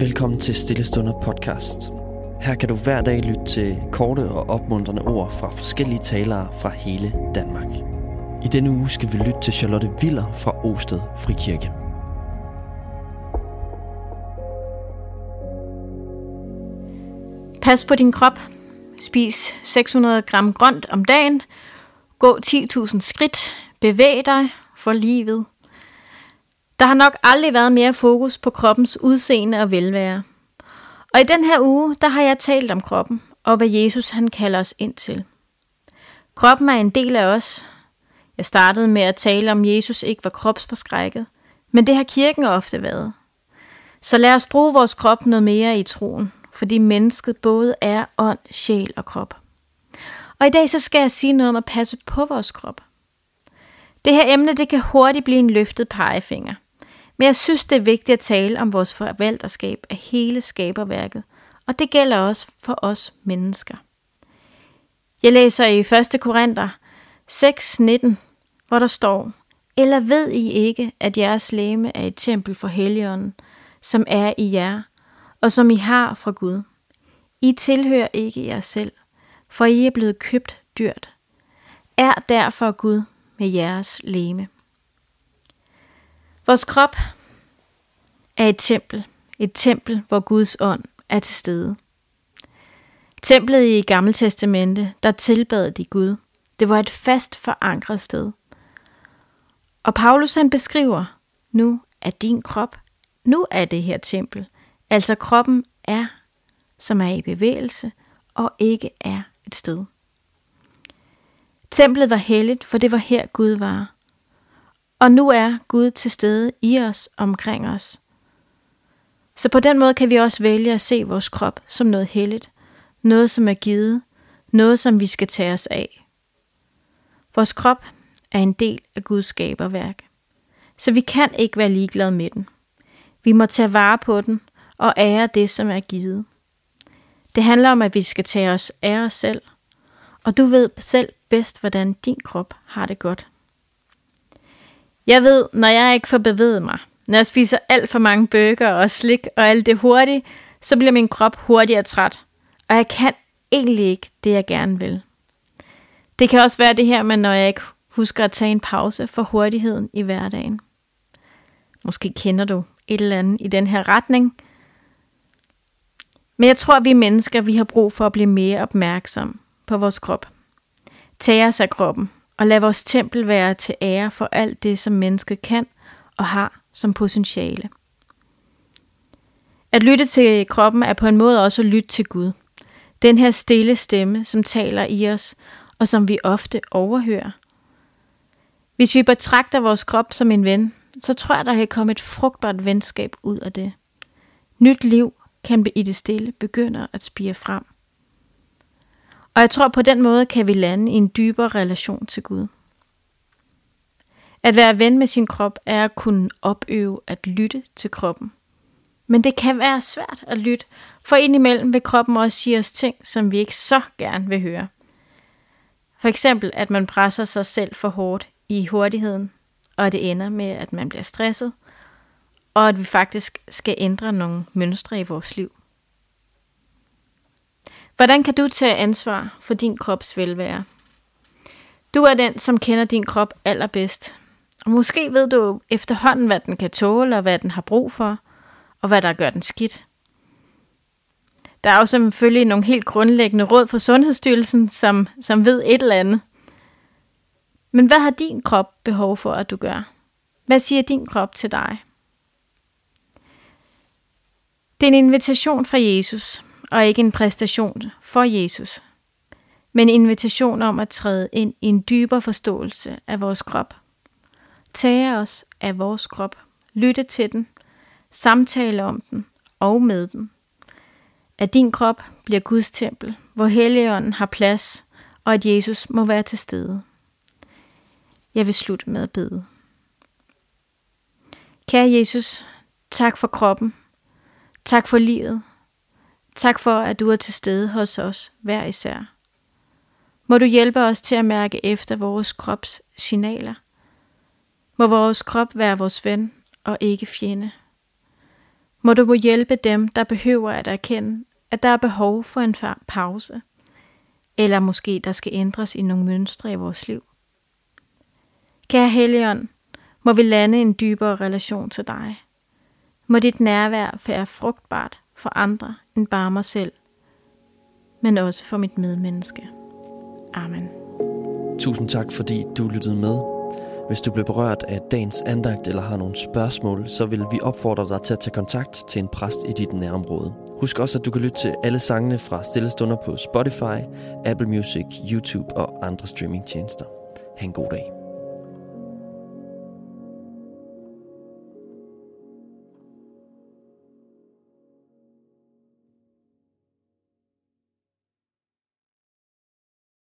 Velkommen til Stillestunder podcast. Her kan du hver dag lytte til korte og opmuntrende ord fra forskellige talere fra hele Danmark. I denne uge skal vi lytte til Charlotte Viller fra Osted Frikirke. Pas på din krop. Spis 600 gram grønt om dagen. Gå 10.000 skridt. Bevæg dig for livet. Der har nok aldrig været mere fokus på kroppens udseende og velvære. Og i den her uge, der har jeg talt om kroppen, og hvad Jesus han kalder os ind til. Kroppen er en del af os. Jeg startede med at tale om, Jesus ikke var kropsforskrækket, men det har kirken ofte været. Så lad os bruge vores krop noget mere i troen, fordi mennesket både er ånd, sjæl og krop. Og i dag så skal jeg sige noget om at passe på vores krop. Det her emne det kan hurtigt blive en løftet pegefinger – men jeg synes, det er vigtigt at tale om vores forvalterskab af hele skaberværket, og det gælder også for os mennesker. Jeg læser i 1. Korinther 6:19, hvor der står, Eller ved I ikke, at jeres læme er et tempel for Helligånden, som er i jer, og som I har fra Gud? I tilhører ikke jer selv, for I er blevet købt dyrt. Er derfor Gud med jeres læme. Vores krop er et tempel. Et tempel, hvor Guds ånd er til stede. Templet i Gamle Testamente, der tilbad de Gud. Det var et fast forankret sted. Og Paulus han beskriver, nu er din krop, nu er det her tempel. Altså kroppen er, som er i bevægelse, og ikke er et sted. Templet var helligt, for det var her Gud var. Og nu er Gud til stede i os, omkring os. Så på den måde kan vi også vælge at se vores krop som noget helligt, noget som er givet, noget som vi skal tage os af. Vores krop er en del af Guds skaberværk, så vi kan ikke være ligeglade med den. Vi må tage vare på den og ære det, som er givet. Det handler om, at vi skal tage os af os selv, og du ved selv bedst, hvordan din krop har det godt. Jeg ved, når jeg ikke får bevæget mig, når jeg spiser alt for mange bøger og slik og alt det hurtigt, så bliver min krop hurtigere træt, og jeg kan egentlig ikke det, jeg gerne vil. Det kan også være det her med, når jeg ikke husker at tage en pause for hurtigheden i hverdagen. Måske kender du et eller andet i den her retning. Men jeg tror, at vi mennesker vi har brug for at blive mere opmærksom på vores krop. Tag os af kroppen og lad vores tempel være til ære for alt det, som mennesket kan og har som potentiale. At lytte til kroppen er på en måde også at lytte til Gud. Den her stille stemme, som taler i os, og som vi ofte overhører. Hvis vi betragter vores krop som en ven, så tror jeg, der kan komme et frugtbart venskab ud af det. Nyt liv kan i det stille begynde at spire frem. Og jeg tror, på den måde kan vi lande i en dybere relation til Gud. At være ven med sin krop er at kunne opøve at lytte til kroppen. Men det kan være svært at lytte, for indimellem vil kroppen også sige os ting, som vi ikke så gerne vil høre. For eksempel, at man presser sig selv for hårdt i hurtigheden, og det ender med, at man bliver stresset, og at vi faktisk skal ændre nogle mønstre i vores liv. Hvordan kan du tage ansvar for din krops velvære? Du er den, som kender din krop allerbedst, og måske ved du efterhånden, hvad den kan tåle, og hvad den har brug for, og hvad der gør den skidt. Der er jo selvfølgelig nogle helt grundlæggende råd fra Sundhedsstyrelsen, som, som ved et eller andet. Men hvad har din krop behov for, at du gør? Hvad siger din krop til dig? Det er en invitation fra Jesus, og ikke en præstation for Jesus, men en invitation om at træde ind i en dybere forståelse af vores krop – tage os af vores krop, lytte til den, samtale om den og med den. At din krop bliver Guds tempel, hvor Helligånden har plads, og at Jesus må være til stede. Jeg vil slutte med at bede. Kære Jesus, tak for kroppen. Tak for livet. Tak for, at du er til stede hos os hver især. Må du hjælpe os til at mærke efter vores krops signaler – må vores krop være vores ven og ikke fjende. Må du hjælpe dem, der behøver at erkende, at der er behov for en pause. Eller måske der skal ændres i nogle mønstre i vores liv. Kære Helligånd, må vi lande en dybere relation til dig. Må dit nærvær være frugtbart for andre end bare mig selv, men også for mit medmenneske. Amen. Tusind tak, fordi du lyttede med. Hvis du blev berørt af dagens andagt eller har nogle spørgsmål, så vil vi opfordre dig til at tage kontakt til en præst i dit nærområde. Husk også, at du kan lytte til alle sangene fra Stillestunder på Spotify, Apple Music, YouTube og andre streamingtjenester. Ha' en god dag.